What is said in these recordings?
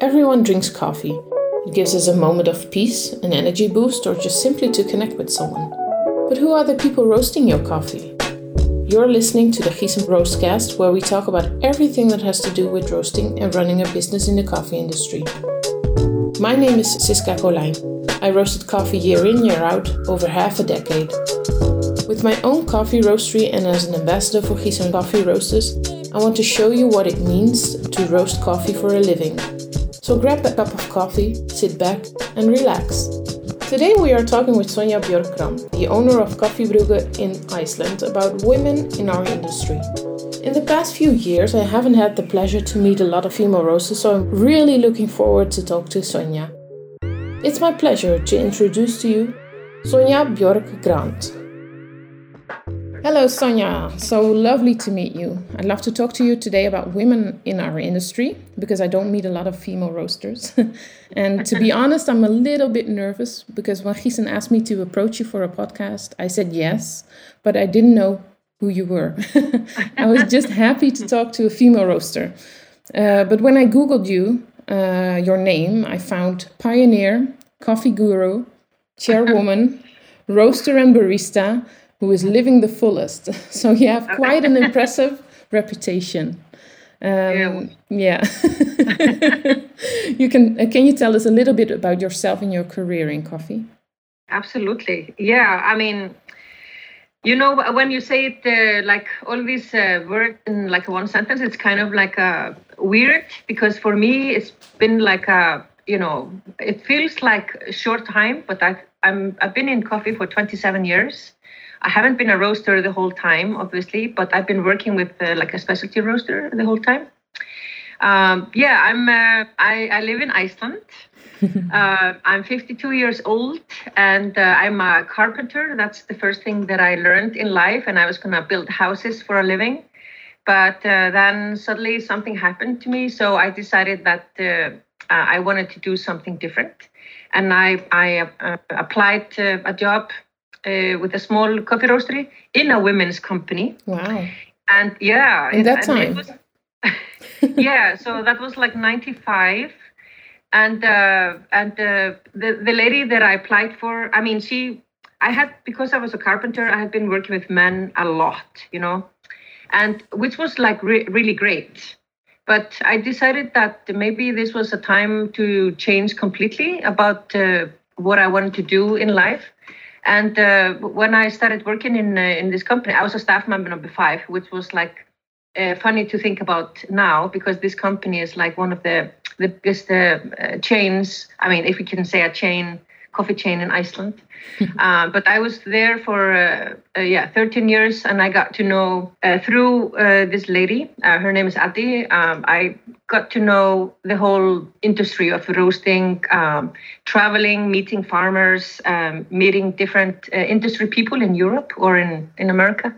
Everyone drinks coffee. It gives us a moment of peace, an energy boost, or just simply to connect with someone. But who are the people roasting your coffee? You're listening to the Giesen Roastcast, where we talk about everything that has to do with roasting and running a business in the coffee industry. My name is Cisca Colijn. I roasted coffee year in, year out, over half a decade. With my own coffee roastery and as an ambassador for Giesen Coffee Roasters, I want to show you what it means to roast coffee for a living. So grab a cup of coffee, sit back, and relax. Today we are talking with Sonja Björk Grant, the owner of Coffee Brugge in Iceland, about women in our industry. In the past few years, I haven't had the pleasure to meet a lot of female roasters, so I'm really looking forward to talk to Sonja. It's my pleasure to introduce to you Sonja Björk Grant. Hello, Sonja. So lovely to meet you. I'd love to talk to you today about women in our industry because I don't meet a lot of female roasters. and to be honest, I'm a little bit nervous because when Giesen asked me to approach you for a podcast, I said yes, but I didn't know who you were. I was just happy to talk to a female roaster. Uh, but when I Googled you, uh, your name, I found pioneer, coffee guru, chairwoman, roaster, and barista who is living the fullest. So you have quite an impressive reputation. Um, yeah. you can uh, can you tell us a little bit about yourself and your career in coffee? Absolutely. Yeah. I mean, you know, when you say it uh, like all these uh, words in like one sentence, it's kind of like a weird because for me it's been like a you know it feels like a short time, but I I'm I've been in coffee for 27 years I haven't been a roaster the whole time, obviously, but I've been working with uh, like a specialty roaster the whole time. Um, yeah, I'm. Uh, I, I live in Iceland. uh, I'm 52 years old, and uh, I'm a carpenter. That's the first thing that I learned in life, and I was gonna build houses for a living. But uh, then suddenly something happened to me, so I decided that uh, I wanted to do something different, and I I applied a job uh, with a small coffee roastery in a women's company. Wow. And yeah. In that time. Was, yeah, so that was like 95. And uh, and uh, the, the lady that I applied for, I mean, she, I had, because I was a carpenter, I had been working with men a lot, you know, and which was like re- really great. But I decided that maybe this was a time to change completely about uh, what I wanted to do in life and uh, when I started working in uh, in this company, I was a staff member number five, which was like uh, funny to think about now because this company is like one of the the biggest uh, uh, chains. I mean, if we can say a chain, coffee chain in Iceland. uh, but I was there for uh, uh, yeah 13 years, and I got to know uh, through this lady. her name is Adi. Um, I got to know the whole industry of roasting, um, traveling, meeting farmers, um, meeting different industry people in Europe or in in America.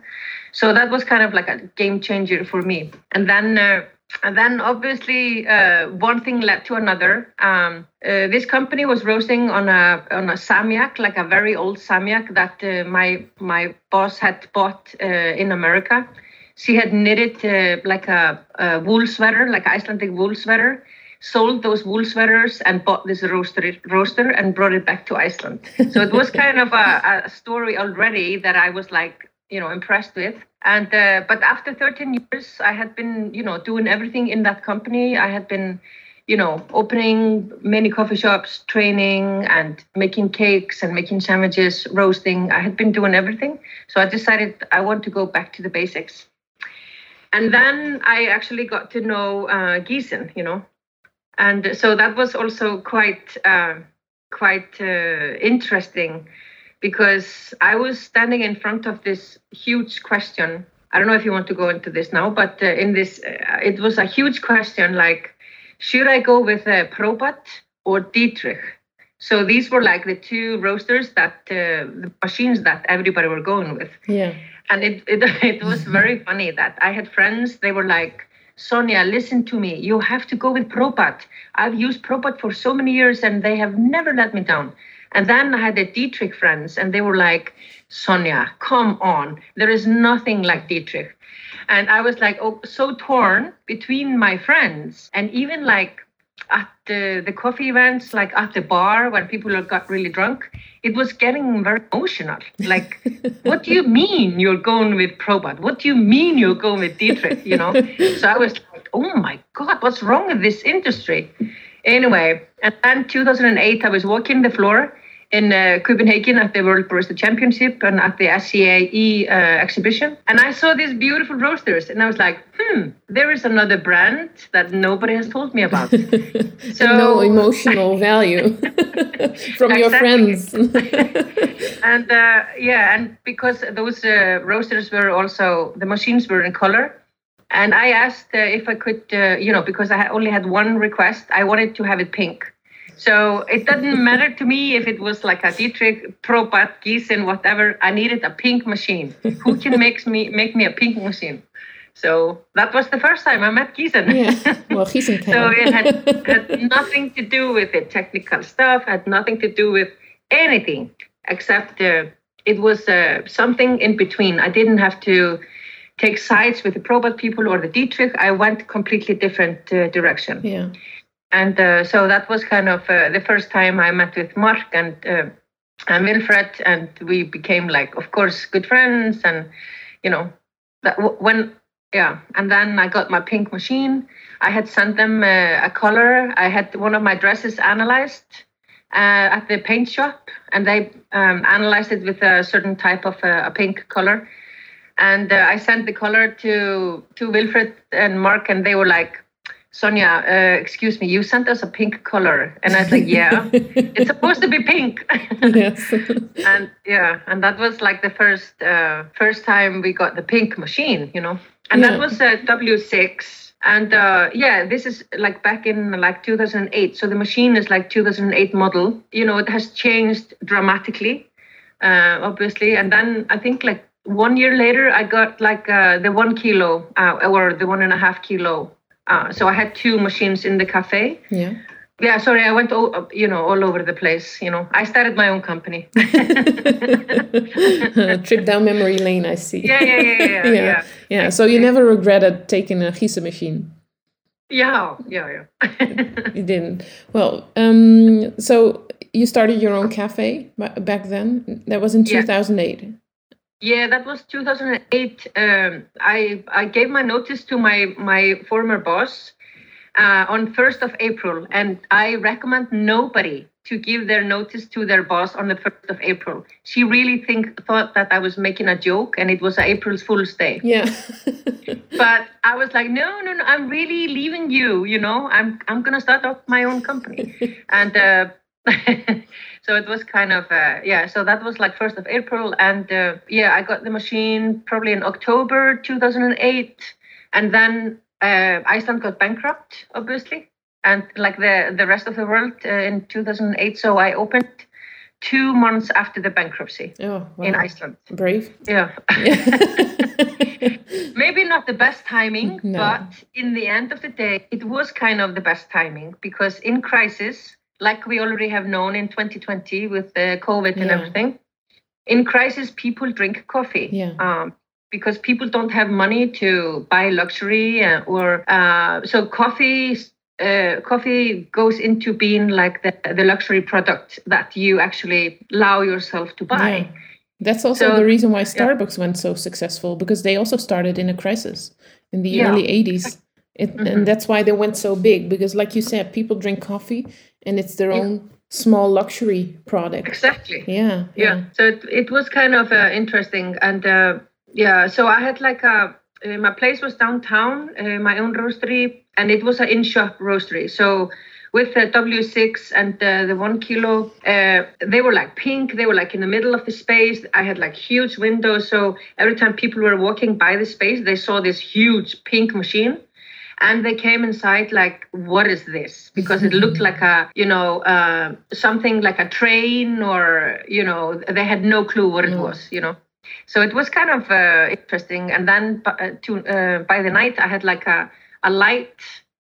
So that was kind of like a game changer for me. And then and then obviously uh, one thing led to another. Um, uh, this company was roasting on a on a samyak, like a very old samyak that uh, my my boss had bought uh, in America. She had knitted uh, like a, a, wool sweater, like Icelandic wool sweater, sold those wool sweaters and bought this roaster roaster and brought it back to Iceland. So it was kind of a, a story already that I was like, you know, impressed with. And uh, but after 13 years i had been you know doing everything in that company. I had been you know opening many coffee shops training and making cakes and making sandwiches roasting. I had been doing everything. So i decided i want to go back to the basics. And then i actually got to know uh, Giesen, you know. And so that was also quite uh, quite uh, interesting because I was standing in front of this huge question. I don't know if you want to go into this now, but uh, in this, uh, it was a huge question like, should I go with uh, Probat or Dietrich? So these were like the two roasters that uh, the machines that everybody were going with. Yeah. And it, it, it was very funny that I had friends, they were like, Sonja, listen to me. You have to go with Probat. I've used Probat for so many years and they have never let me down. And then I had the Dietrich friends, and they were like, Sonja, come on. There is nothing like Dietrich. And I was like, oh, so torn between my friends. And even like at the, the coffee events, like at the bar when people got really drunk, it was getting very emotional. Like, what do you mean you're going with Probat? What do you mean you're going with Dietrich? You know? so I was like, oh my God, what's wrong with this industry? Anyway, and then 2008, I was walking the floor in uh, Copenhagen at the World Barista Championship and at the SCAE uh, exhibition. And I saw these beautiful roasters, and I was like, hmm, there is another brand that nobody has told me about. so no emotional value from your friends. and uh, yeah, and because those uh, roasters were also the machines were in color. And I asked uh, if I could, uh, you know, because I only had one request. I wanted to have it pink. So it doesn't matter to me if it was like a Dietrich, Probat, Giesen, whatever. I needed a pink machine. Who can make me make me a pink machine? So that was the first time I met Giesen. Yeah. Well, Giesen can. so it had, had nothing to do with the technical stuff, had nothing to do with anything except uh, it was uh, something in between. I didn't have to take sides with the Probat people or the Dietrich. I went completely different uh, direction. Yeah and uh, so that was kind of uh, the first time I met with Mark and uh, and Wilfred, and we became like, of course, good friends. And you know, that w- when yeah, and then I got my pink machine. I had sent them uh, a color. I had one of my dresses analyzed uh, at the paint shop, and they um, analyzed it with a certain type of uh, a pink color. And I sent the color to to Wilfred and Mark, and they were like, Sonja, uh, excuse me, you sent us a pink color. And I was like, yeah, it's supposed to be pink. yes. and yeah, and that was like the first uh, first time we got the pink machine, you know. And yeah. that was uh, W6. And uh, yeah, this is like back in like 2008. So the machine is like 2008 model. You know, it has changed dramatically, uh, obviously. And then I think like one year later, I got like uh, the one kilo uh, or the one and a half kilo uh, so I had two machines in the cafe. Yeah. Yeah, sorry, I went all, you know all over the place. You know, I started my own company. Trip down memory lane, I see. Yeah, yeah, yeah, yeah. yeah. yeah. yeah. So you never regretted taking a Giesen machine. Yeah, yeah, yeah. you didn't. Well, um, so you started your own cafe back then. That was in two thousand eight. Yeah, that was 2008. Um, I I gave my notice to my my former boss uh, on 1st of April, and I recommend nobody to give their notice to their boss on the 1st of April. She really think thought that I was making a joke, and it was an April's Fool's Day. Yeah. but I was like, no, no, no, I'm really leaving you. You know, I'm I'm gonna start up my own company, and. Uh, so it was kind of uh, yeah so that was like first of april and uh, yeah i got the machine probably in october 2008 and then uh, iceland got bankrupt obviously and like the the rest of the world uh, in 2008 so i opened two months after the bankruptcy oh, wow. in iceland. Brave. Yeah. Maybe not the best timing no. but in the end of the day it was kind of the best timing because in crisis like we already have known in 2020 with the COVID and everything. In crisis, people drink coffee. Yeah. Um, because people don't have money to buy luxury uh, or uh, so coffee uh, coffee goes into being like the, the luxury product that you actually allow yourself to buy yeah. that's also so, the reason why starbucks yeah. went so successful because they also started in a crisis in the yeah. early 80s it, mm-hmm. and that's why they went so big because like you said people drink coffee and it's their yeah. own small luxury product exactly yeah yeah, yeah. so it, it was kind of uh, interesting and uh, yeah so i had like a uh, my place was downtown uh, my own roastery and it was an in-shop roastery so with the W6 and uh, the one kilo, uh, they were like pink. They were like in the middle of the space. I had like huge windows. So every time people were walking by the space, they saw this huge pink machine and they came inside like what is this? Because it looked like a you know uh, something like a train or you know they had no clue what it was you know? So it was kind of uh, interesting. And then uh, to, uh, by the night i had like a, a light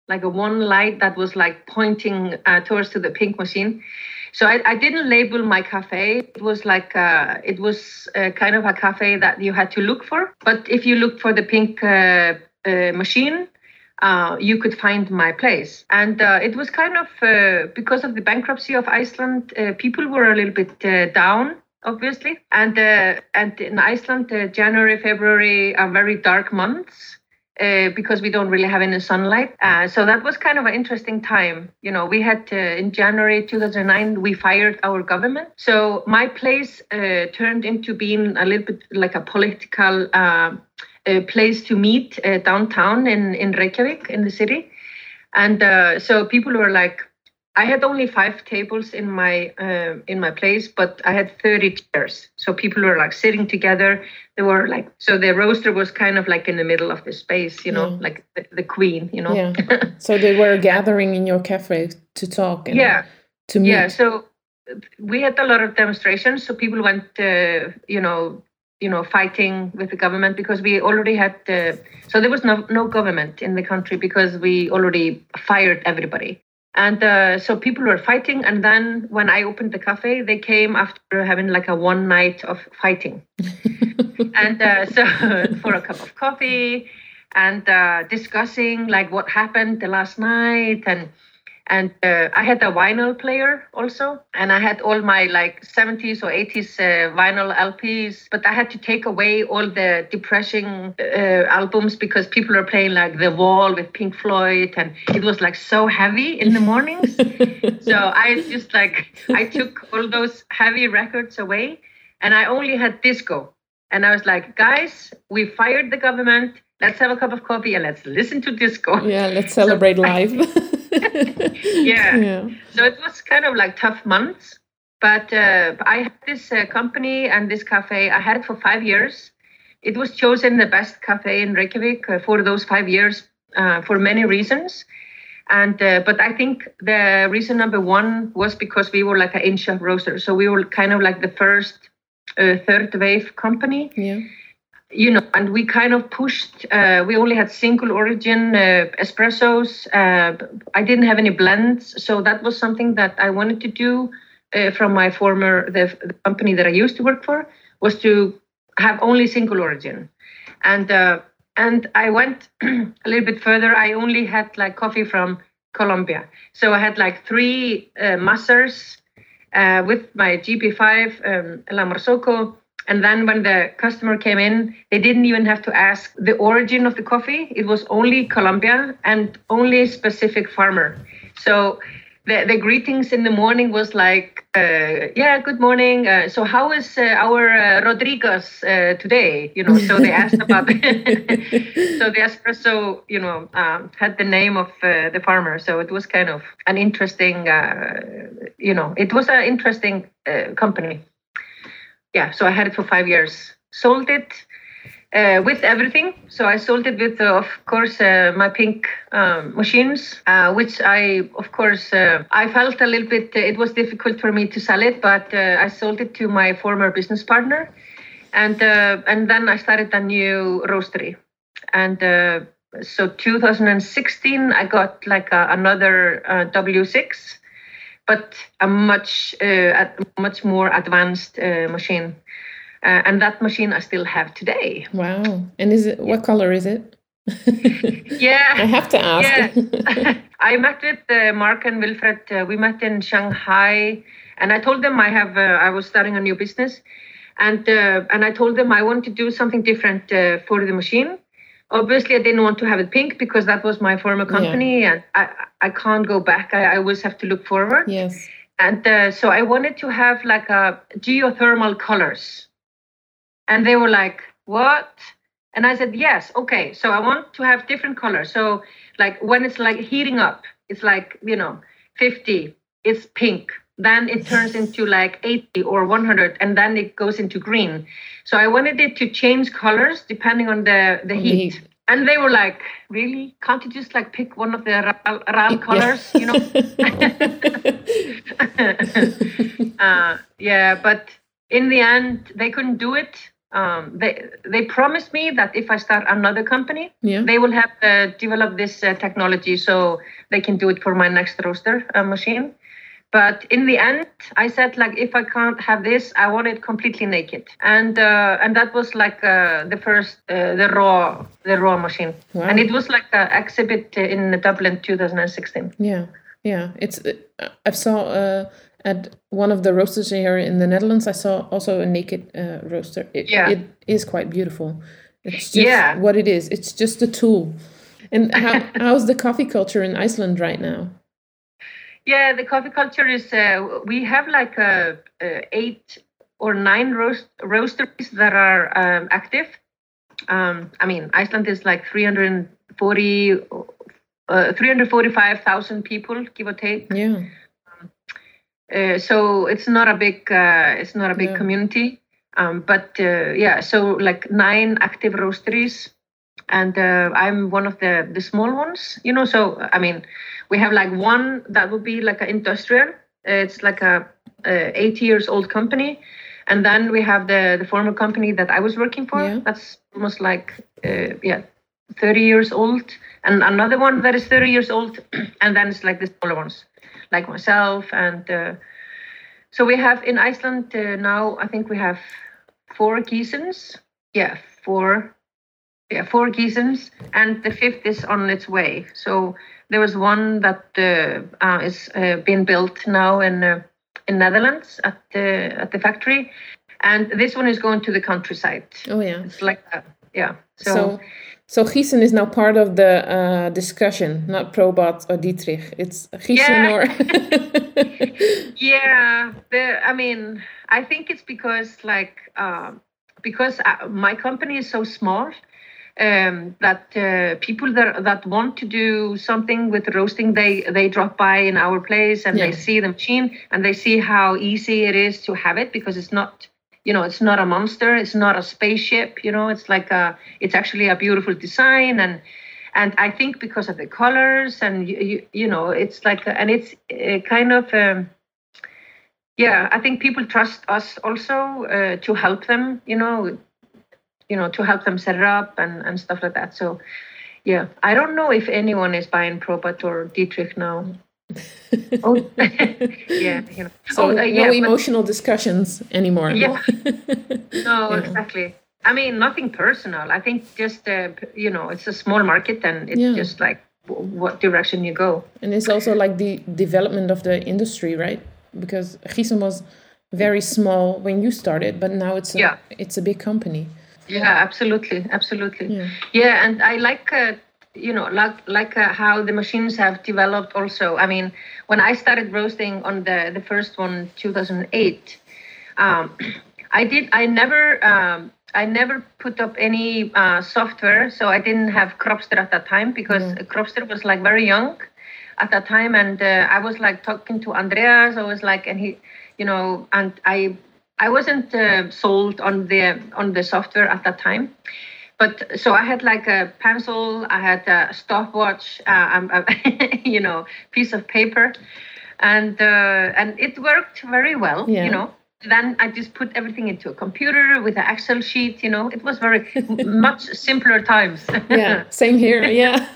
like a one light that was like pointing uh, towards to the pink machine. So I, I, didn't label my cafe. It was like uh, it was kind of a cafe that you had to look for. But if you look for the pink uh, uh machine, uh, you could find my place. And uh, it was kind of uh, because of the bankruptcy of Iceland, uh, people were a little bit uh, down, obviously. And and in Iceland, January, February are very dark months. because we don't really have any sunlight, so that was kind of an interesting time. You know, we had in January 2009 we fired our government, so my place turned into being a little bit like a political a place to meet uh, downtown in, in Reykjavik, in the city. And uh, so people were like, I had only five tables in my uh, in my place, but I had 30 chairs. So people were like sitting together. They were like, so the roaster was kind of like in the middle of the space, you know, yeah. like the, the, queen, you know. Yeah. so they were gathering in your cafe to talk. yeah. To meet. Yeah. So we had a lot of demonstrations. So people went, uh, you know, you know fighting with the government because we already had uh, so there was no no government in the country because we already fired everybody. And uh, so people were fighting and then when i opened the cafe they came after having like a one night of fighting. And uh, so for a cup of coffee and uh, discussing like what happened the last night and and uh, i had a vinyl player also and i had all my like 70s or 80s uh, vinyl lps but i had to take away all the depressing uh, albums because people are playing like the wall with pink floyd and it was like so heavy in the mornings. So i just like i took all those heavy records away and i only had disco. And i was like guys we fired the government let's have a cup of coffee and let's listen to disco yeah let's celebrate so live yeah. yeah. So it was kind of like tough months. But uh, I had this uh, company and this cafe. I had it for five years. It was chosen the best cafe in Reykjavik uh, for those five years uh, for many reasons. And uh, but I think the reason number one was because we were like an in-shop roaster, so we were kind of like the first uh, third wave company. Yeah you know, and we kind of pushed. Uh, we only had single origin uh, espressos. Uh, I didn't have any blends, so that was something that I wanted to do uh, from my former the, the, company that I used to work for was to have only single origin, and uh, and I went a little bit further. I only had like coffee from Colombia, so I had like three uh, Mazzers with my GB5 um, La Marzocco and then when the customer came in, they didn't even have to ask the origin of the coffee. It was only Colombia and only a specific farmer. So the, the greetings in the morning was like, uh, yeah, good morning. Uh, so how is uh, our uh, Rodriguez uh, today? You know, so they asked about, so the espresso, you know, um, had the name of uh, the farmer. So it was kind of an interesting, you know, it was an interesting company yeah, so I had it for five years. Sold it uh, with everything. So I sold it with, uh, of course, uh, my pink um, machines, uh, which I, of course, uh, I felt a little bit. Uh, it was difficult for me to sell it, but I sold it to my former business partner, and and then I started a new roastery, and. so 2016, I got like a, another W6, but a much uh, much more advanced uh, machine. Uh, and that machine I still have today. Wow! And is it what color is it? yeah, I have to ask. Yeah. I met with uh, Mark and Wilfred. Uh, we met in Shanghai, and I told them I have uh, I was starting a new business, and and I told them I want to do something different for the machine obviously i didn't want to have it pink because that was my former company yeah. and i i can't go back. I, I, always have to look forward. Yes. And uh, so i wanted to have like a geothermal colors. And they were like what? And i said yes okay so i want to have different colors. So like when it's like heating up it's like you know 50 it's pink then it turns into like 80 or 100 and then it goes into green so i wanted it to change colors depending on the the heat, heat. and they were like really can't you just like pick one of the RAL, RAL colors yeah. you know uh, yeah but in the end they couldn't do it um, they they promised me that if I start another company, yeah. they will have uh, develop this uh, technology so they can do it for my next roaster uh, machine but in the end i said like if i can't have this i want it completely naked. And uh, and that was like uh, the first uh, the raw the raw machine. Wow. and it was like an exhibit in dublin 2016 yeah yeah. It's uh, i saw uh, at one of the roasters here in the netherlands i saw also a naked uh, roaster. It, yeah. it is quite beautiful. It's just yeah. what it is. It's just a tool. And how, how's the coffee culture in iceland right now yeah, the coffee culture is. Uh, we have like uh, uh, eight or nine roast roasteries that are um, active. Um, I mean, Iceland is like 340, uh, 345,000 people, give or take. Yeah. Uh, so it's not a big, uh, it's not a big yeah. community. Um, but uh, yeah, so like nine active roasteries, and uh, I'm one of the the small ones. You know, so I mean we have like one that would be like an industrial. It's like a, a 80 years old company, and then we have the the former company that I was working for. Yeah. That's almost like uh, yeah, 30 years old, and another one that is 30 years old, and then it's like the smaller ones, like myself, and uh, so we have in Iceland uh, now. I think we have four Giesens. Yeah, four. Yeah, four Giesens, and the fifth is on its way. So there was one that uh, uh, is uh, being built now in in Netherlands at the at the factory, and this one is going to the countryside. Oh yeah, it's like that. yeah. So. so so Giesen is now part of the uh, discussion, not Probat or Dietrich. It's Giesen yeah. or yeah. The, I mean, I think it's because like uh, because uh, my company is so small um, that uh, people that that want to do something with roasting, they they drop by in our place and yeah. they see the machine and they see how easy it is to have it because it's not you know it's not a monster it's not a spaceship you know it's like a it's actually a beautiful design and and i think because of the colors and you, you, you know it's like and it's kind of um, yeah i think people trust us also uh, to help them you know you know, to help them set it up and, and stuff like that. So, yeah, I don't know if anyone is buying Probat or Dietrich now. oh, yeah, you know. So oh, uh, yeah, no emotional but, discussions anymore. Yeah, no, yeah. exactly. I mean, nothing personal. I think just uh, you know, it's a small market, and it's yeah. just like what direction you go. And it's also like the development of the industry, right? Because Giesen was very small when you started, but now it's a, yeah. it's a big company yeah absolutely absolutely. Yeah, yeah and i like uh, you know like like uh, how the machines have developed also. I mean when i started roasting on the the first one 2008 um, i did i never um, i never put up any uh, software so i didn't have cropster at that time because mm. cropster was like very young at that time and uh, i was like talking to andreas i was like and he you know and i I wasn't uh, sold on the on the software at that time, but so I had like a pencil, I had a stopwatch, uh, um, a, you know, piece of paper, and uh, and it worked very well, yeah. you know. Then I just put everything into a computer with an Excel sheet. You know, it was very much simpler times. yeah, same here. Yeah,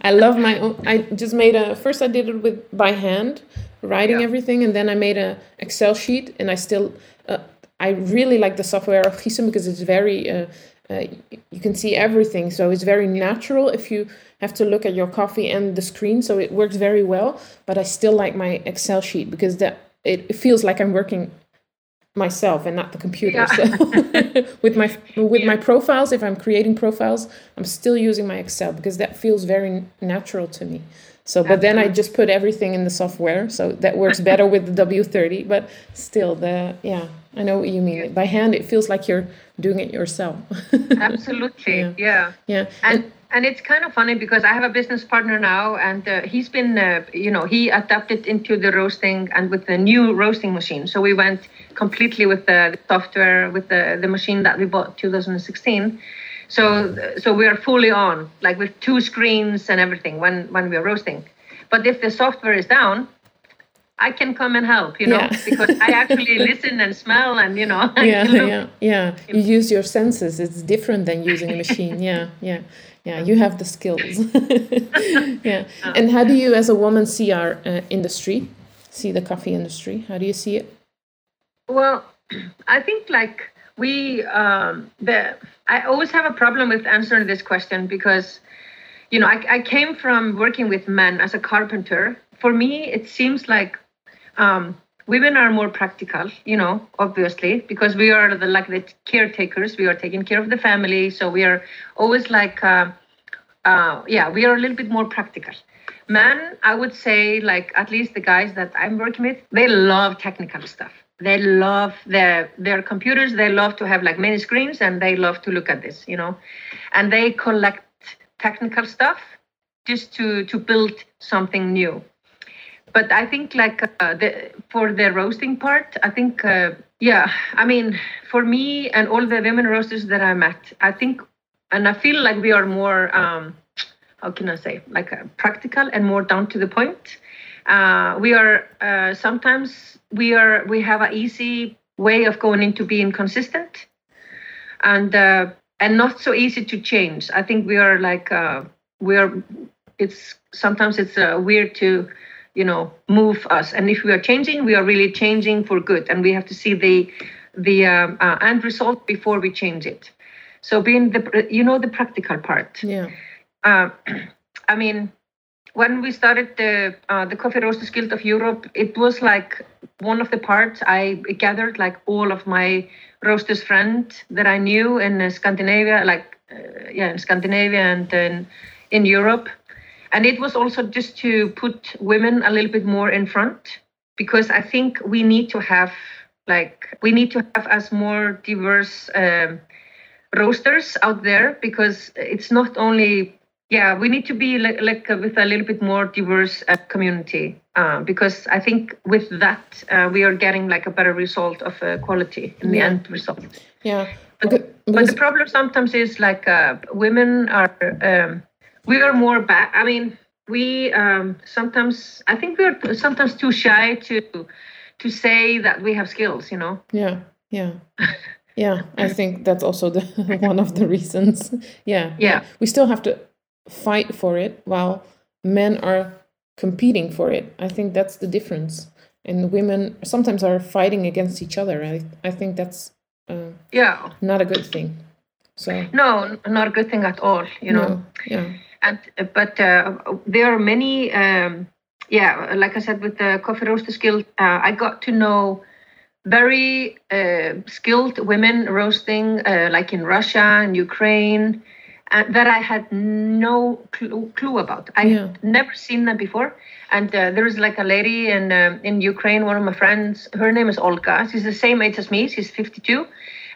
I love my. Own, I just made a. First, I did it with by hand, writing yeah. everything, and then I made a Excel sheet, and I still uh, I really like the software of Giesen because it's very uh, uh, you can see everything, so it's very natural if you have to look at your coffee and the screen. So it works very well. But I still like my Excel sheet because that it, feels like I'm working myself and not the computer. Yeah. So with my with yeah. my profiles, if I'm creating profiles, I'm still using my Excel because that feels very natural to me. So, but then I just put everything in the software, so that works better with the W30. But still, the yeah, I know what you mean. By hand, it feels like you're doing it yourself. Absolutely, yeah. yeah, yeah. And, and and it's kind of funny because I have a business partner now, and uh, he's been, uh, you know, he adapted into the roasting and with the new roasting machine. So we went completely with the software with the the machine that we bought 2016 so so we are fully on, like with two screens and everything when when we are roasting. But if the software is down, I can come and help, you know, yeah. because I actually listen and smell and you know. Yeah, yeah, yeah. You use your senses. It's different than using a machine. Yeah, yeah, yeah. You have the skills. yeah. And how do you, as a woman, see our uh, industry? see the coffee industry? How do you see it? Well, I think like we um, the I always have a problem with answering this question because you know I, I came from working with men as a carpenter. For me, it seems like um, women are more practical. You know, obviously because we are the like the caretakers. We are taking care of the family, so we are always like. Uh, uh, yeah, we are a little bit more practical. Men, I would say, like at least the guys that I'm working with, they love technical stuff they love their their computers they love to have like many screens and they love to look at this you know and they collect technical stuff just to to build something new but i think like uh, the for the roasting part i think uh, yeah i mean for me and all the women roasters that i met i think and i feel like we are more um how can i say like uh, practical and more down to the point. Uh, we are uh, sometimes we are we have an easy way of going into being consistent. And uh, and not so easy to change. I think we are like we are it's sometimes it's weird to you know move us. And if we are changing we are really changing for good. And we have to see the the um, uh, end result before we change it. So being the you know the practical part. Yeah. Uh, i mean when we started the uh, the Coffee Roasters Guild of Europe, it was like one of the parts I gathered like all of my roasters friends that I knew in Scandinavia, like uh, yeah, in Scandinavia and in in Europe, and it was also just to put women a little bit more in front because I think we need to have like we need to have as more diverse um, roasters out there because it's not only yeah we need to be like, like uh, with a little bit more diverse uh, community uh, because i think with that uh, we are getting like a better result of uh, quality in the end result. Yeah. But, Because- but the problem sometimes is like uh, women are um, we are more back i mean we um, sometimes i think we're sometimes too shy to to say that we have skills you know? Yeah yeah. Yeah i think that's also the one of the reasons. Yeah. Yeah. we still have to fight for it while men are competing for it. I think that's the difference. And women sometimes are fighting against each other. I, I think that's uh, yeah. not a good thing. So no not a good thing at all you know? No, yeah and but uh, there are many um, yeah like i said with the coffee roaster guild uh, i got to know very uh, skilled women roasting uh, like in russia and ukraine that i had no clue, clue about. I Yeah. had never seen them before. And uh, there is like a lady in um in ukraine one of my friends her name is olga. She's the same age as me. She's 52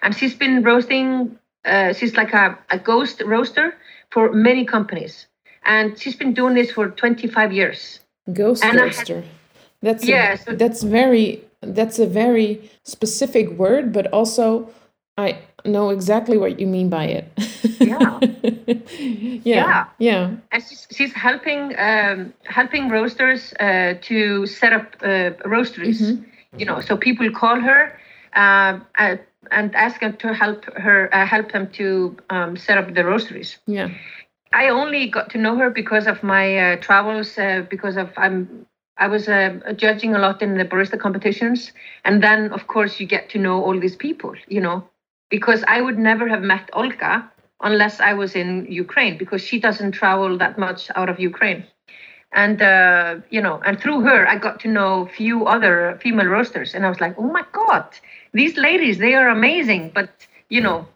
and she's been roasting uh, she's like a, a ghost roaster for many companies and she's been doing this for 25 years ghost And I had- roaster that's Yeah, a, so- that's very that's a very specific word but also i know exactly what you mean by it Yeah. yeah Yeah. and she's, she's helping um, helping roasters uh, to set up uh, roasteries Mhm. you know so people call her uh, and ask her to help her uh, help them to um, set up the roasteries yeah. I only got to know her because of my uh, travels, uh, because of I'm I was uh, judging a lot in the barista competitions, and then of course you get to know all these people, you know, because I would never have met Olga unless I was in Ukraine because she doesn't travel that much out of Ukraine, and uh, you know, and through her I got to know a few other female roasters, and I was like, oh my god, these ladies they are amazing, but you know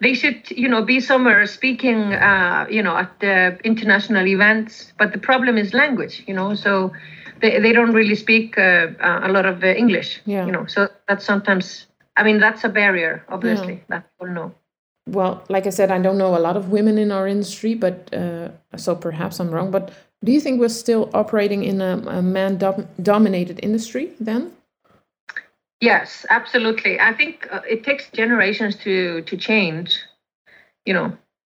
they should you know be somewhere speaking uh, you know at the international events. But the problem is language you know so they, they don't really speak uh, uh, a lot of uh, english Yeah. you know so that's sometimes i mean that's a barrier obviously that people know. Well like i said i don't know a lot of women in our industry but uh, so perhaps i'm wrong but do you think we're still operating in a, a man dom- dominated industry then yes absolutely. I think uh, it takes generations to to change you know.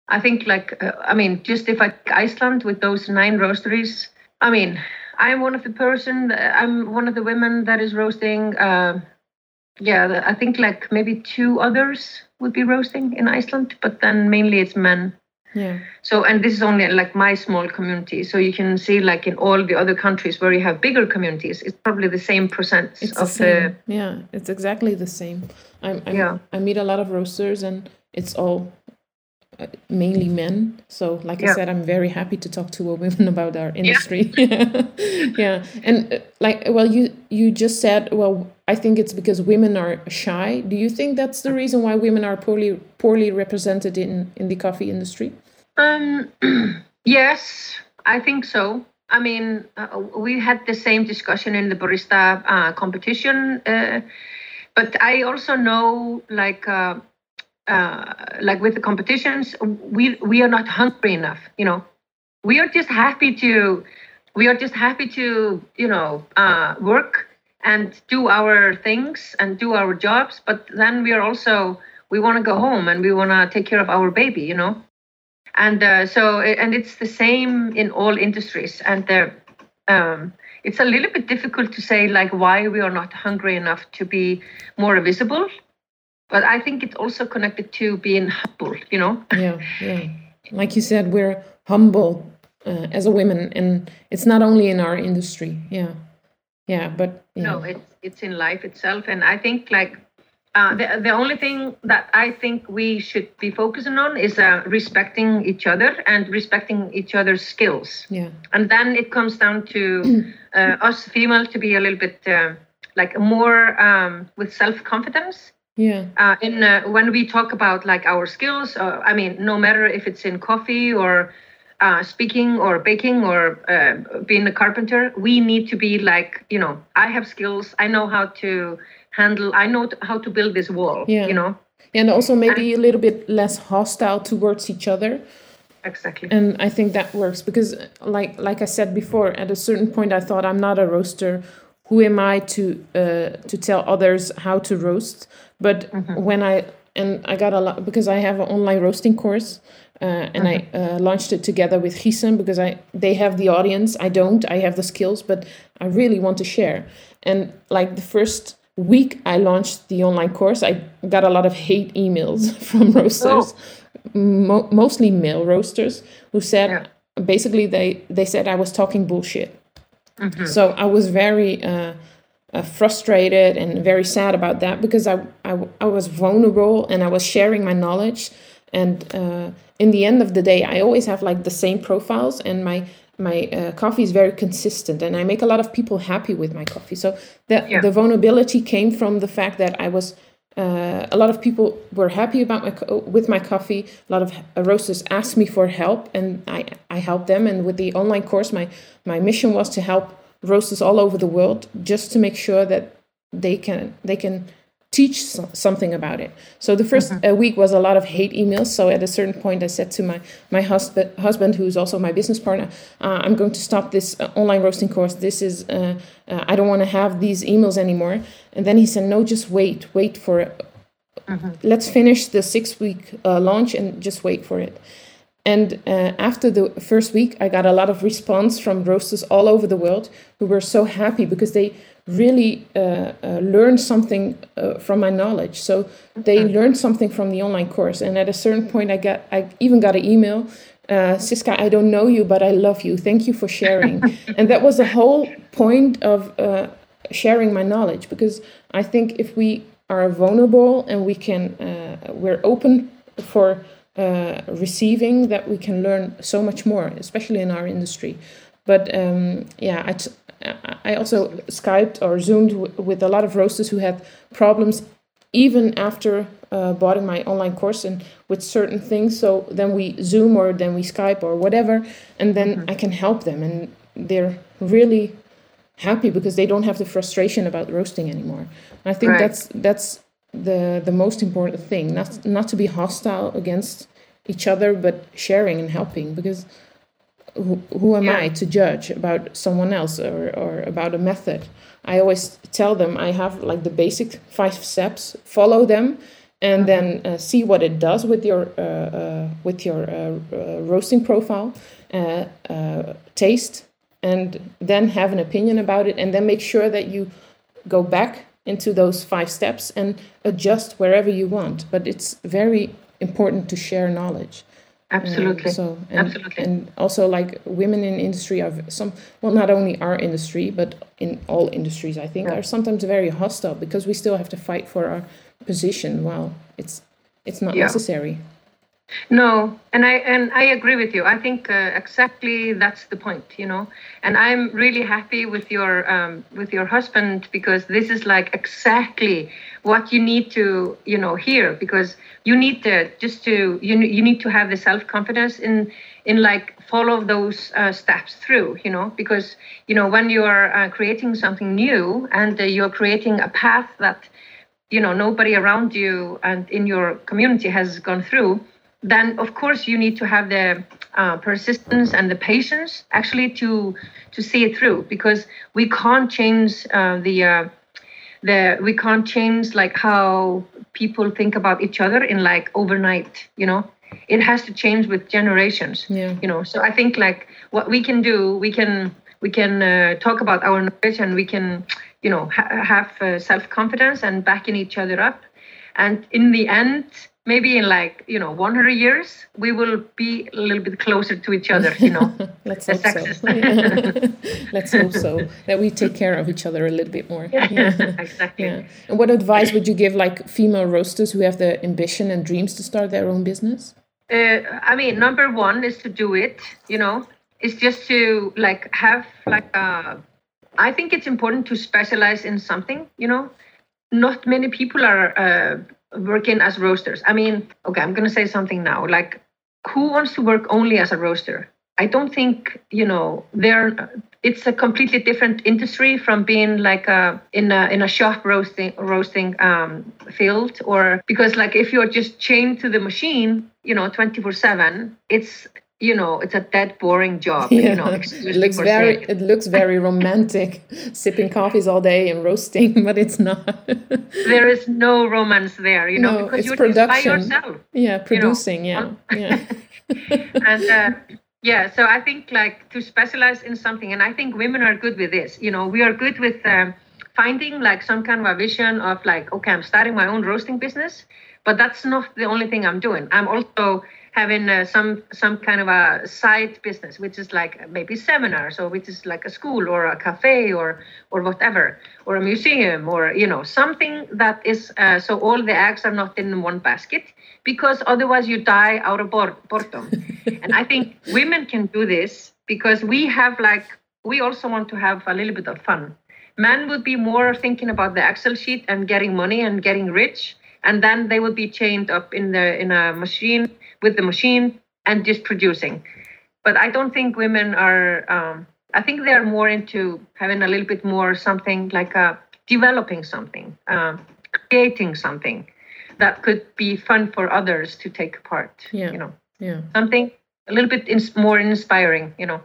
I think like uh, i mean just if i iceland with those nine roasteries i mean i'm one of the person that- i'm one of the women that is roasting uh, yeah i think like maybe two others would be roasting in iceland but then mainly it's men Yeah. So, and this is only like my small community. So you can see, like in all the other countries where you have bigger communities, it's probably the same percent it's of the, same. the. Yeah, it's exactly the same. I'm, I'm, yeah. I meet a lot of roasters, and it's all mainly men. So, like yeah. I said, I'm very happy to talk to a woman about our industry. Yeah, yeah. and uh, like, well, you you just said, well, I think it's because women are shy. Do you think that's the reason why women are poorly poorly represented in in the coffee industry? Um, yes, I think so. I mean, uh, we had the same discussion in the barista uh, competition, uh, but I also know, like uh, like with the competitions, we we are not hungry enough. You know, we are just happy to we are just happy to you know uh, work and do our things and do our jobs. But then we are also we want to go home and we want to take care of our baby. You know, and uh, so and it's the same in all industries and. Uh, um, it's a little bit difficult to say like why we are not hungry enough to be more visible but I think it's also connected to being humble, you know? Yeah, yeah. Like you said, we're humble uh, as a woman, and it's not only in our industry. Yeah, yeah, but yeah. no, it's it's in life itself, and I think like uh, the the only thing that I think we should be focusing on is uh, respecting each other and respecting each other's skills. Yeah, and then it comes down to uh, us female to be a little bit uh, like more um, with self confidence yeah. Uh, in uh, when we talk about like our skills uh, i mean no matter if it's in coffee or uh, speaking or baking or uh, being a carpenter we need to be like you know i have skills i know how to handle i know how to build this wall yeah. you know? And also maybe and, a little bit less hostile towards each other. Exactly. And i think that works because like like i said before at a certain point i thought i'm not a roaster. Who am i to uh, to tell others how to roast but mm-hmm. when I and I got a lot because I have an online roasting course. Uh, and mm-hmm. I uh, launched it together with Giesen because I they have the audience. I don't. I have the skills, but I really want to share. And like the first week I launched the online course, I got a lot of hate emails from roasters, oh. mo- mostly male roasters, who said yeah. basically they they said I was talking bullshit. Mm-hmm. So I was very. Uh, uh, frustrated and very sad about that because I, I, I, was vulnerable and I was sharing my knowledge. And uh, in the end of the day, I always have like the same profiles, and my my uh, coffee is very consistent, and I make a lot of people happy with my coffee. So the yeah. the vulnerability came from the fact that I was. Uh, a lot of people were happy about my co- with my coffee. A lot of roasters asked me for help, and I I helped them. And with the online course, my my mission was to help roasters all over the world just to make sure that they can they can teach something about it. So the 1st mm-hmm. uh, week was a lot of hate emails. So at a certain point, I said to my my husband, husband who's also my business partner, uh, I'm going to stop this uh, online roasting course. This is uh, uh, I don't want to have these emails anymore. And then he said, No, just wait, wait for it. Mm-hmm. Let's finish the six week uh, launch and just wait for it. And uh, after the first week, I got a lot of response from roasters all over the world who were so happy because they really uh, uh, learned something uh, from my knowledge. So they mm-hmm. learned something from the online course. And at a certain point, I got I even got an email. Uh, Cisca, I don't know you, but I love you. Thank you for sharing. and that was the whole point of uh, sharing my knowledge because I think if we are vulnerable and we can, we're open for uh, receiving that we can learn so much more, especially in our industry. But um, yeah, I, t- I also Skyped or Zoomed w- with a lot of roasters who had problems even after uh, buying my online course and with certain things. So then we Zoom or then we Skype or whatever, and then mm-hmm. I can help them, and they're really happy because they don't have the frustration about roasting anymore. And I think right. that's that's the the most important thing not not to be hostile against each other but sharing and helping because who, who am yeah. i to judge about someone else or, or about a method i always tell them i have like the basic five steps follow them and then uh, see what it does with your uh, uh, with your uh, uh, roasting profile uh, taste and then have an opinion about it and then make sure that you go back into those five steps and adjust wherever you want. But it's very important to share knowledge. absolutely so and, absolutely and also like women in industry are some well not only our industry but in all industries i think yeah. are sometimes very hostile because we still have to fight for our position well it's it's not yeah. necessary no, and I and I agree with you. I think uh, exactly that's the point, you know. And I'm really happy with your um, with your husband because this is like exactly what you need to, you know, hear because you need to just to you you need to have the self confidence in in like follow those uh, steps through, you know, because you know when you are uh, creating something new and uh, you're creating a path that you know nobody around you and in your community has gone through then of course you need to have the uh, persistence and the patience actually to to see it through because we can't change uh, the uh, the we can't change like how people think about each other in like overnight you know? It has to change with generations yeah. you know? So i think like what we can do we can we can uh, talk about our knowledge and we can you know ha- have uh, self-confidence and backing each other up. And in the end maybe in like you know 100 years we will be a little bit closer to each other you know. Let's hope so. let's hope so that we take care of each other a little bit more. Yeah, yeah. exactly. Yeah. and what advice would you give like female roasters who have the ambition and dreams to start their own business? Uh, i mean number one is to do it you know. It's just to like have like uh, i think it's important to specialize in something you know. Not many people are uh, working as roasters. I mean, okay, I'm going to say something now. Like, who wants to work only as a roaster? I don't think you know there. It's a completely different industry from being like a in a in a shop roasting roasting um, field, or because like if you're just chained to the machine, you know, 24 seven, it's you know it's a dead boring job yeah. you know it looks very it looks very romantic sipping coffees all day and roasting but it's not there is no romance there you know no, because you're production. by yourself yeah producing you know? yeah yeah and uh, yeah so i think like to specialize in something and i think women are good with this you know we are good with um, finding like some kind of a vision of like okay i'm starting my own roasting business but that's not the only thing i'm doing i'm also having uh, some some kind of a side business which is like maybe seminars or which is like a school or a cafe or or whatever or a museum or you know something that is uh, so all the eggs are not in one basket because otherwise you die out of boredom. And i think women can do this because we have like we also want to have a little bit of fun. Men would be more thinking about the excel sheet and getting money and getting rich and then they would be chained up in the in a machine with the machine and just producing. But I don't think women are. Um, I think they are more into having a little bit more something like a developing something, uh, creating something that could be fun for others to take part. Yeah. You know. Yeah. Something a little bit ins- more inspiring. You know.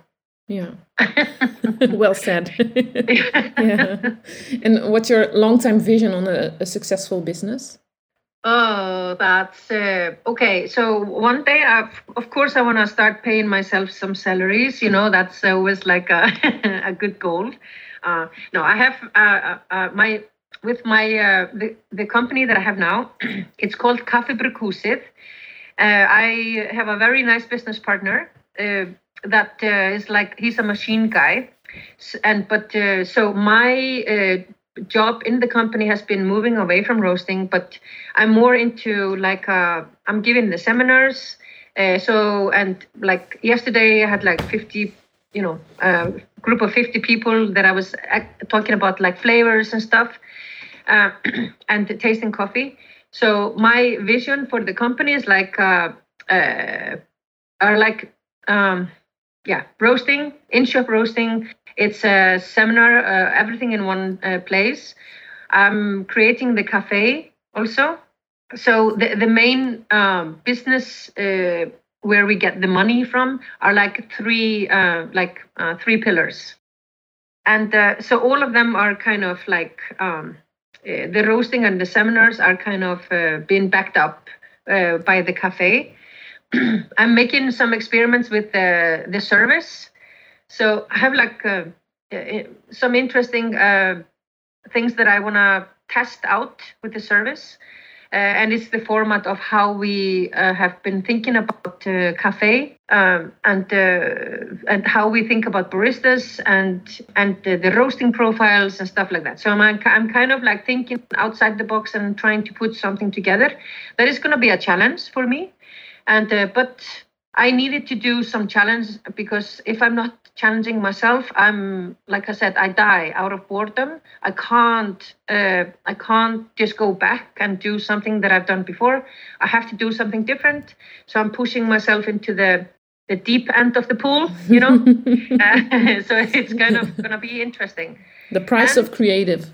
Yeah. well said. yeah. And what's your long-term vision on a, a successful business? Oh, that's uh, okay. So one day, I've, of course, I want to start paying myself some salaries. You know, that's always like a, a good goal. Uh, no, I have uh, uh, uh my with my uh, the the company that I have now. it's called Café Kaffibrugghúsið. I have a very nice business partner that is like he's a machine guy, and but so my job in the company has been moving away from roasting, but I'm more into like uh, I'm giving the seminars. Uh, so and like yesterday, I had like 50, you know, uh, group of 50 people that I was talking about like flavors and stuff, uh, and tasting coffee. So my vision for the company is like uh, uh, are like um, yeah roasting in shop roasting it's a seminar, uh, everything in one uh, place. I'm creating the cafe also. So the, the main um, business uh, where we get the money from are like three uh, like uh, three pillars, and uh, so all of them are kind of like um, the roasting and the seminars are kind of being backed up by the cafe. I'm making some experiments with the the service so I have like uh, uh, some interesting uh, things that I want to test out with the service. uh, and it's the format of how we uh, have been thinking about uh, cafe um, and uh, and how we think about baristas and and the roasting profiles and stuff like that. So I'm I'm kind of like thinking outside the box and trying to put something together. That is going to be a challenge for me, and uh, but I needed to do some challenge because if I'm not challenging myself, I'm like I said, I die out of boredom. I can't, uh, I can't just go back and do something that I've done before. I have to do something different. So I'm pushing myself into the the deep end of the pool, you know. uh, so it's kind of gonna be interesting. The price and, of creative.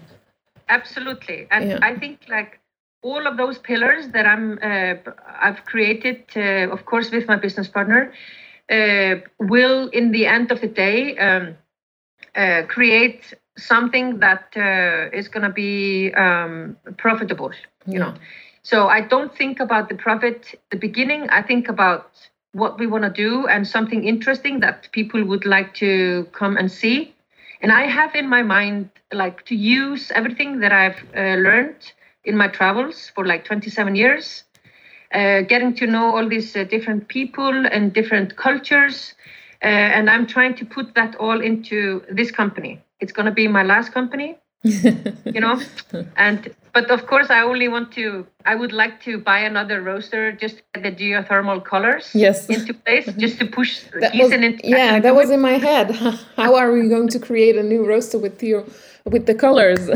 Absolutely, and yeah. I think like all of those pillars that I'm uh, I've created, uh, of course, with my business partner, will in the end of the day um, uh, create something that uh, is going to be um, profitable. You know, so I don't think about the profit the beginning. I think about what we want to do and something interesting that people would like to come and see. And I have in my mind like to use everything that I've uh, learned in my travels for like 27 years, uh, getting to know all these uh, different people and different cultures. Uh, and I'm trying to put that all into this company. It's going to be my last company. you know and but of course i only want to i would like to buy another roaster just to get the geothermal colors yes into place just to push that was, into yeah that was in my head how are we going to create a new roaster with you? with the colors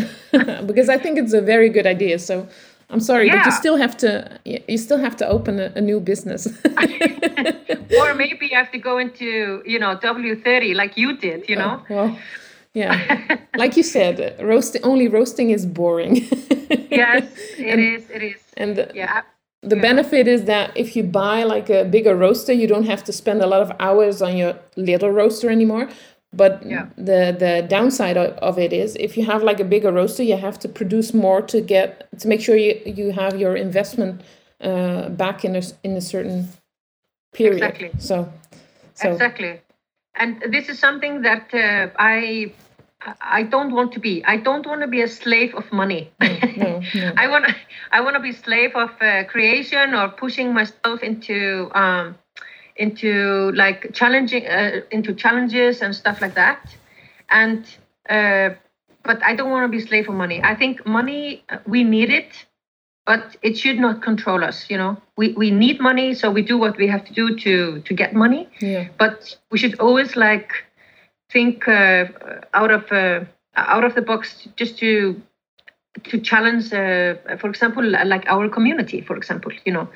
because I think it's a very good idea. So I'm sorry, yeah. but you still have to you still have to open a, a new business. or maybe you have to go into you know W30 like you did. You know. Oh, well, yeah, like you said, roasting only roasting is boring. yes, it and, is. It is. And the, yeah. The yeah. benefit is that if you buy like a bigger roaster, you don't have to spend a lot of hours on your little roaster anymore but yeah. the the downside of it is if you have like a bigger roaster you have to produce more to get to make sure you you have your investment uh, back in a in a certain period exactly so, so. exactly and this is something that uh, i I don't want to be. I don't want to be a slave of money. No, no. I want. I want to be slave of uh, creation or pushing myself into um, into like challenging uh, into challenges and stuff like that. And uh, but i don't want to be slave for money. I think money uh, we need it but it should not control us you know? We, we need money so we do what we have to do to to get money. Yeah. but we should always like think uh, out of uh, out of the box just to to challenge uh, for example like our community for example you know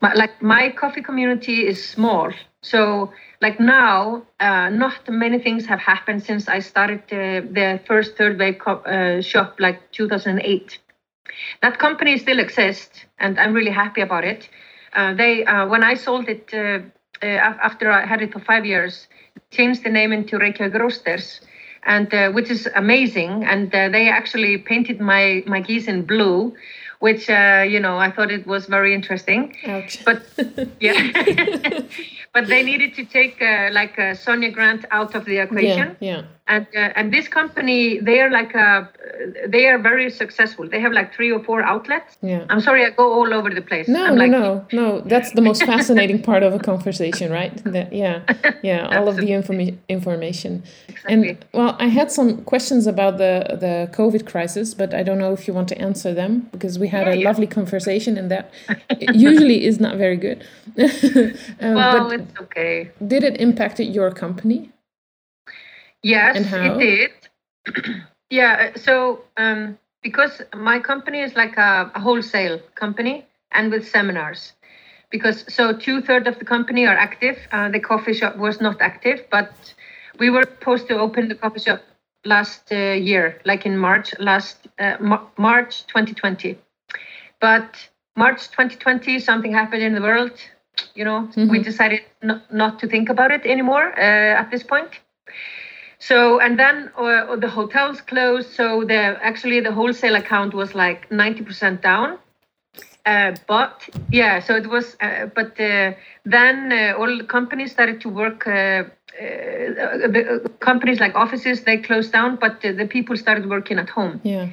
my, like my coffee community is small. So like now uh, not many things have happened since i started uh, the first third wave co- uh, shop like 2008 that company still exists and i'm really happy about it. Uh, they uh, when i sold it uh, after i had it for five years changed the name into reykjavik roasters and which is amazing. And they actually painted my my geese in blue which uh, you know I thought it was very interesting. Ouch. But yeah, but they needed to take uh, like uh, Sonja Grant out of the equation. Yeah. yeah. And uh, and this company, they are like a, they are very successful. They have like three or four outlets. Yeah. I'm sorry, I go all over the place. No, I'm no, like, no, no. That's the most fascinating part of a conversation, right? That, yeah, yeah. all of the informa- information. Exactly. And well, I had some questions about the the COVID crisis, but I don't know if you want to answer them because we had yeah, a yeah. lovely conversation, and that usually is not very good. um, well, it's okay. Did it impact your company? Yes, it did. yeah, so um, because my company is like a, a, wholesale company and with seminars. Because so two thirds of the company are active. Uh, the coffee shop was not active, but we were supposed to open the coffee shop last uh, year, like in March last uh, March 2020. But March 2020, something happened in the world. You know, mm-hmm. we decided not, not to think about it anymore uh, at this point. So and then uh, the hotels closed. So the actually the wholesale account was like 90% down. Uh, but yeah, so it was. Uh, but uh, then uh, all companies started to work. Uh, the companies like offices they closed down, but the people started working at home. Yeah.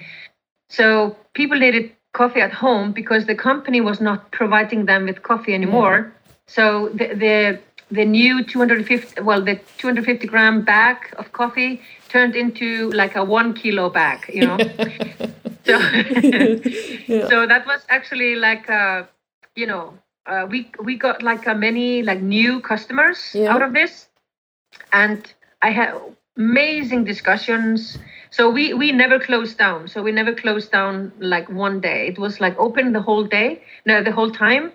So people needed coffee at home because the company was not providing them with coffee anymore. Mm. So the, the the new 250 well the 250 gram bag of coffee turned into like a one kilo bag you know? So yeah. so that was actually like uh you know uh, we we got like a many like new customers yeah. out of this. And i had amazing discussions. So we we never closed down. So we never closed down like one day. It was like open the whole day no the whole time.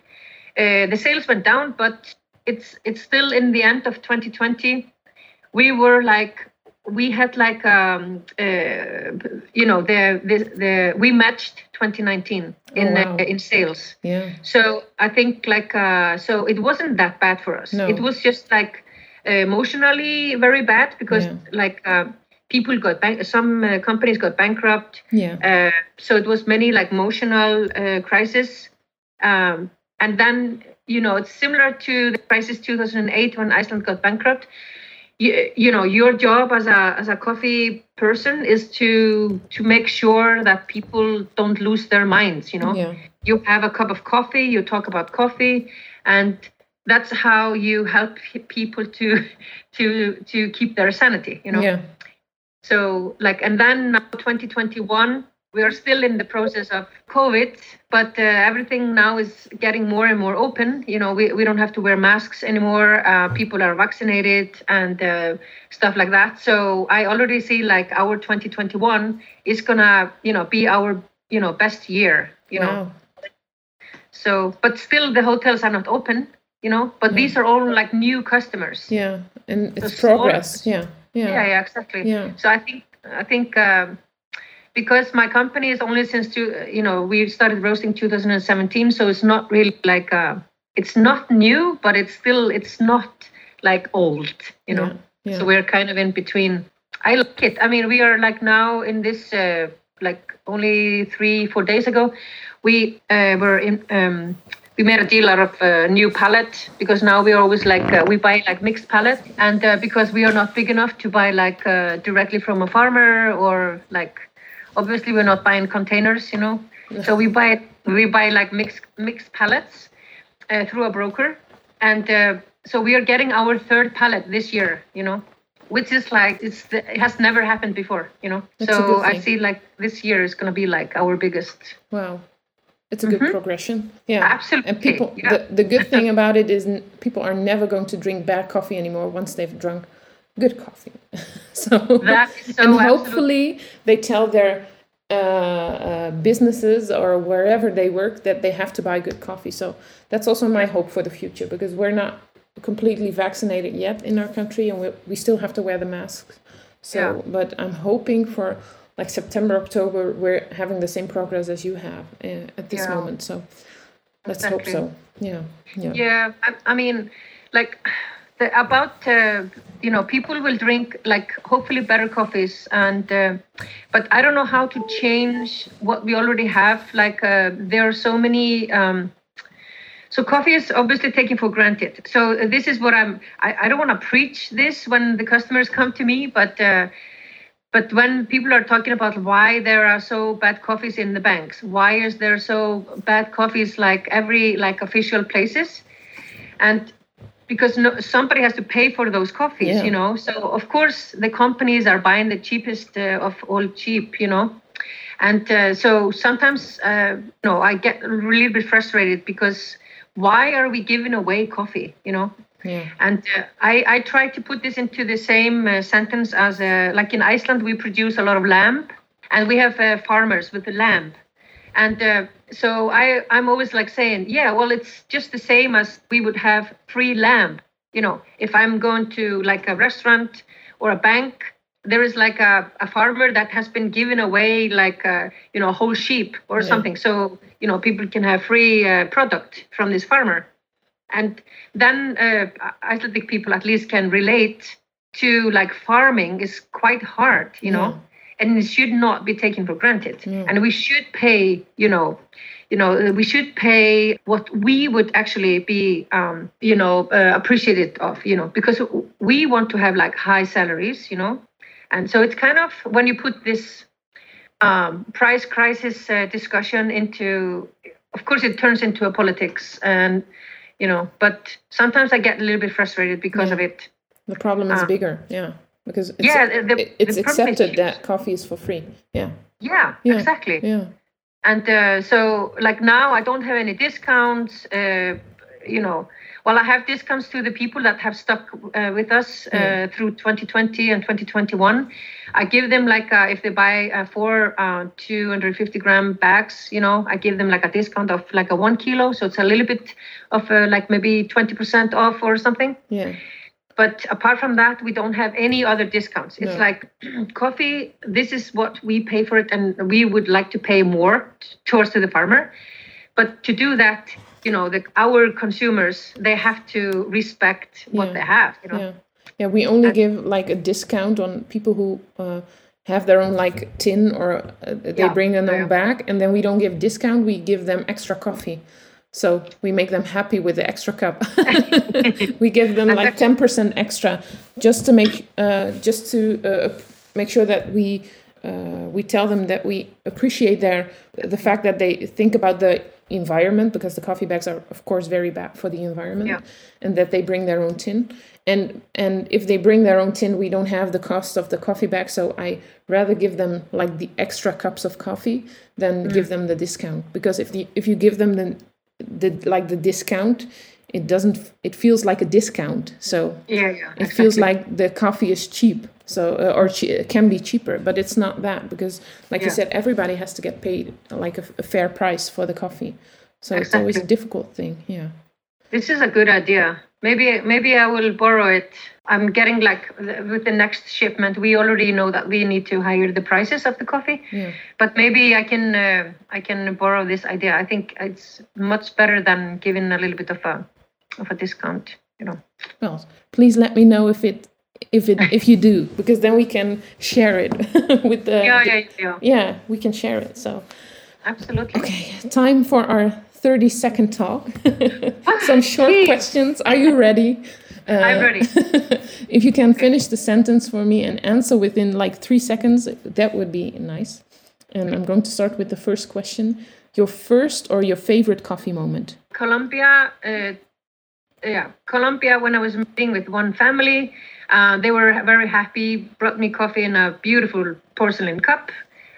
Uh, the sales went down but it's it's still in the end of 2020 we were like we had like um uh, you know the, the the we matched 2019 in oh, wow. uh, in sales. Yeah. So i think like uh so it wasn't that bad for us. No. it was just like emotionally very bad because yeah. like uh, people got bank some uh, companies got bankrupt. Yeah. Uh, so it was many like emotional uh, crisis. Um, and then you know it's similar to the crisis 2008 when iceland got bankrupt. You, you know your job as a as a coffee person is to to make sure that people don't lose their minds you know? Yeah. you have a cup of coffee you talk about coffee and that's how you help people to to to keep their sanity you know? Yeah. So like and then now 2021 we are still in the process of COVID, but uh, everything now is getting more and more open. You know, we, we don't have to wear masks anymore. Uh, people are vaccinated and uh, stuff like that. So I already see like our 2021 is gonna, you know, be our, you know, best year. You wow. know. So, but still the hotels are not open. You know, but yeah. these are all like new customers. Yeah, and it's so progress. Yeah. yeah, yeah, yeah, exactly. Yeah. So I think I think. Um, because my company is only since two, you know, we started roasting 2017, so it's not really like uh, it's not new, but it's still it's not like old, you know. Yeah, yeah. So we're kind of in between. I like it. I mean, we are like now in this uh, like only three four days ago, we uh, were in. Um, we made a deal out of a new pallet because now we are always like uh, we buy like mixed pallet and uh, because we are not big enough to buy like uh, directly from a farmer or like obviously we're not buying containers, you know. So we buy we buy like mixed mixed pallets uh, through a broker, and uh, so we are getting our third pallet this year, you know, which is like it's it has never happened before, you know. That's so I see like this year is going to be like our biggest. Wow. It's a good mm-hmm. progression. Yeah. Absolutely. And people yeah. the, the good thing about it is people are never going to drink bad coffee anymore once they've drunk good coffee. so, so and hopefully they tell their uh, uh, businesses or wherever they work that they have to buy good coffee. So that's also my hope for the future because we're not completely vaccinated yet in our country and we, we still have to wear the masks. So, yeah. but I'm hoping for like September, October, we're having the same progress as you have uh, at this yeah. moment. So let's exactly. hope so. Yeah. Yeah. Yeah. I, I mean, like the, about uh, you know people will drink like hopefully better coffees and uh, but i don't know how to change what we already have. Like uh, there are so many um, so coffee is obviously taken for granted. So this is what i'm i, I don't want to preach this when the customers come to me but uh, but when people are talking about why there are so bad coffees in the banks why is there so bad coffees like every like official places? And because no, somebody has to pay for those coffees, yeah. you know. So of course the companies are buying the cheapest uh, of all cheap, you know. And uh, so sometimes, uh, you know, I get a little bit frustrated because why are we giving away coffee, you know? Yeah. And uh, I, I try to put this into the same uh, sentence as uh, like in Iceland, we produce a lot of lamb and we have farmers with the lamb. And uh, so I, I'm always like saying, yeah, well, it's just the same as we would have free lamb. You know, if I'm going to like a restaurant or a bank, there is like a, a farmer that has been given away like a, you know a whole sheep or yeah. something so you know people can have free uh, product from this farmer and then uh, icelandic people at least can relate to like farming is quite hard you know and it should not be taken for granted mm. and we should pay you know you know we should pay what we would actually be um, you know uh, appreciated of you know because we want to have like high salaries you know and so it's kind of when you put this um, price crisis uh, discussion into, of course, it turns into a politics, and you know, but sometimes I get a little bit frustrated because Yeah. of it. The problem is Ah. bigger. Yeah, because it's, Yeah, the- the- it- it's the accepted that coffee is for free. Yeah, Yeah, Yeah. exactly. yeah, And uh, so, like now, I don't have any discounts. Uh, you know, well, I have discounts to the people that have stuck uh, with us uh, Yeah. through 2020 and 2021. I give them like uh, if they buy uh, four uh, 250 gram bags, you know, I give them like a discount of like a one kilo, so it's a little bit of uh, like maybe 20% off or something. yeah, But apart from that, we don't have any other discounts. It's No. like coffee. This is what we pay for it, and we would like to pay more t- towards to the farmer. But to do that, you know, the, our consumers they have to respect what Yeah. they have. You know, yeah, yeah. We only give like a discount on people who uh, have their own like tin or uh, they Yeah, bring their own yeah. bag, and then we don't give discount. We give them extra coffee. So we make them happy with the extra cup. we give them like ten percent extra, just to make, uh, just to uh, make sure that we uh, we tell them that we appreciate their the fact that they think about the environment because the coffee bags are of course very bad for the environment, Yeah. and that they bring their own tin. And and if they bring their own tin, we don't have the cost of the coffee bag. So I rather give them like the extra cups of coffee than give them the discount because if the if you give them the the like the discount it doesn't it feels like a discount. So yeah, yeah. it feels like the coffee is cheap. So uh, or che- it can be cheaper but it's not that because like you said everybody has to get paid like a, a fair price for the coffee. So it's always a difficult thing yeah. This is a good idea. Maybe maybe I will borrow it. I'm getting like with the next shipment. We already know that we need to higher the prices of the coffee. yeah but maybe I can uh, I can borrow this idea. I think it's much better than giving a little bit of a of a discount. You know. well please let me know if it if it if you do because then we can share it with the Yeah, yeah, yeah. yeah we can share it so Absolutely. Okay, time for our 30 second talk. Some short Please. questions. Are you ready? Uh, I'm ready. if you can finish the sentence for me and answer within like three seconds, that would be nice. And I'm going to start with the first question. Your first or your favorite coffee moment? Colombia. Uh, yeah, Colombia. When I was meeting with one family, uh, they were very happy. Brought me coffee in a beautiful porcelain cup.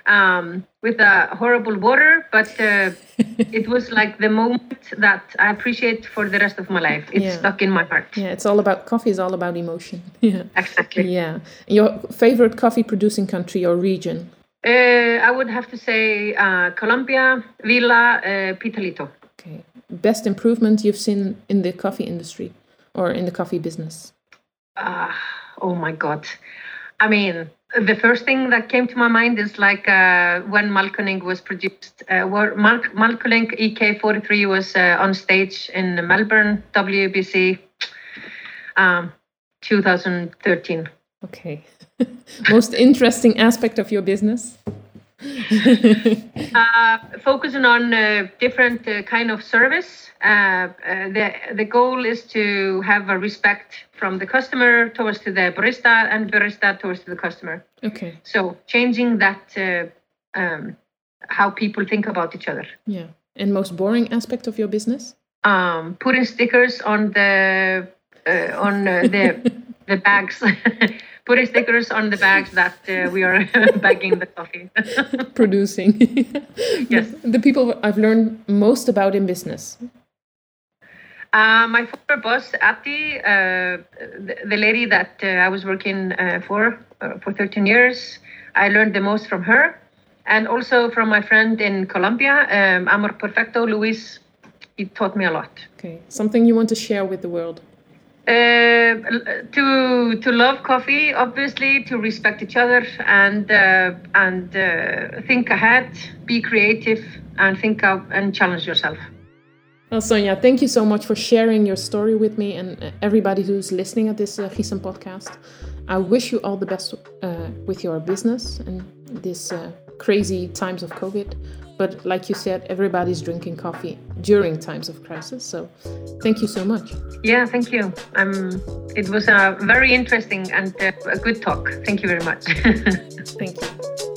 Um, with a horrible water, but uh, it was like the moment that I appreciate for the rest of my life. It's Yeah. stuck in my heart. Yeah, it's all about coffee is all about emotion. Yeah. Exactly. Yeah. Your favorite coffee producing country or region? Uh, I would have to say uh, Colombia, Huila, uh, Pitalito. Okay. Best improvement you've seen in the coffee industry or in the coffee business? Uh, oh my God. I mean, the first thing that came to my mind is like uh, when Mahlkönig was produced, uh, where Mal- Mahlkönig EK43 was uh, on stage in Melbourne, WBC, um, 2013. Okay. Most interesting aspect of your business? Uh, focusing on uh, different uh, kind of service. Uh, uh, the the goal is to have a respect from the customer towards to the barista and barista towards to the customer. Okay. So changing that uh, um, how people think about each other. Yeah. And most boring aspect of your business? Um, putting stickers on the uh, on uh, the the bags. putting stickers on the bags that uh, we are bagging the coffee. Producing. Yes. The, the people I've learned most about in business. Uh, my former boss, Ati, uh, the, the lady that uh, I was working uh, for uh, for 13 years, I learned the most from her, and also from my friend in Colombia, um, Amor Perfecto, Luis. He taught me a lot. Okay. Something you want to share with the world? Uh, to to love coffee, obviously, to respect each other, and uh, and uh, think ahead, be creative, and think of and challenge yourself. Well, Sonja, thank you so much for sharing your story with me and everybody who's listening at this uh, podcast. I wish you all the best uh, with your business and this uh, crazy times of COVID. But like you said, everybody's drinking coffee during times of crisis. So thank you so much. Yeah, thank you. Um, it was a very interesting and uh, a good talk. Thank you very much. Thank you.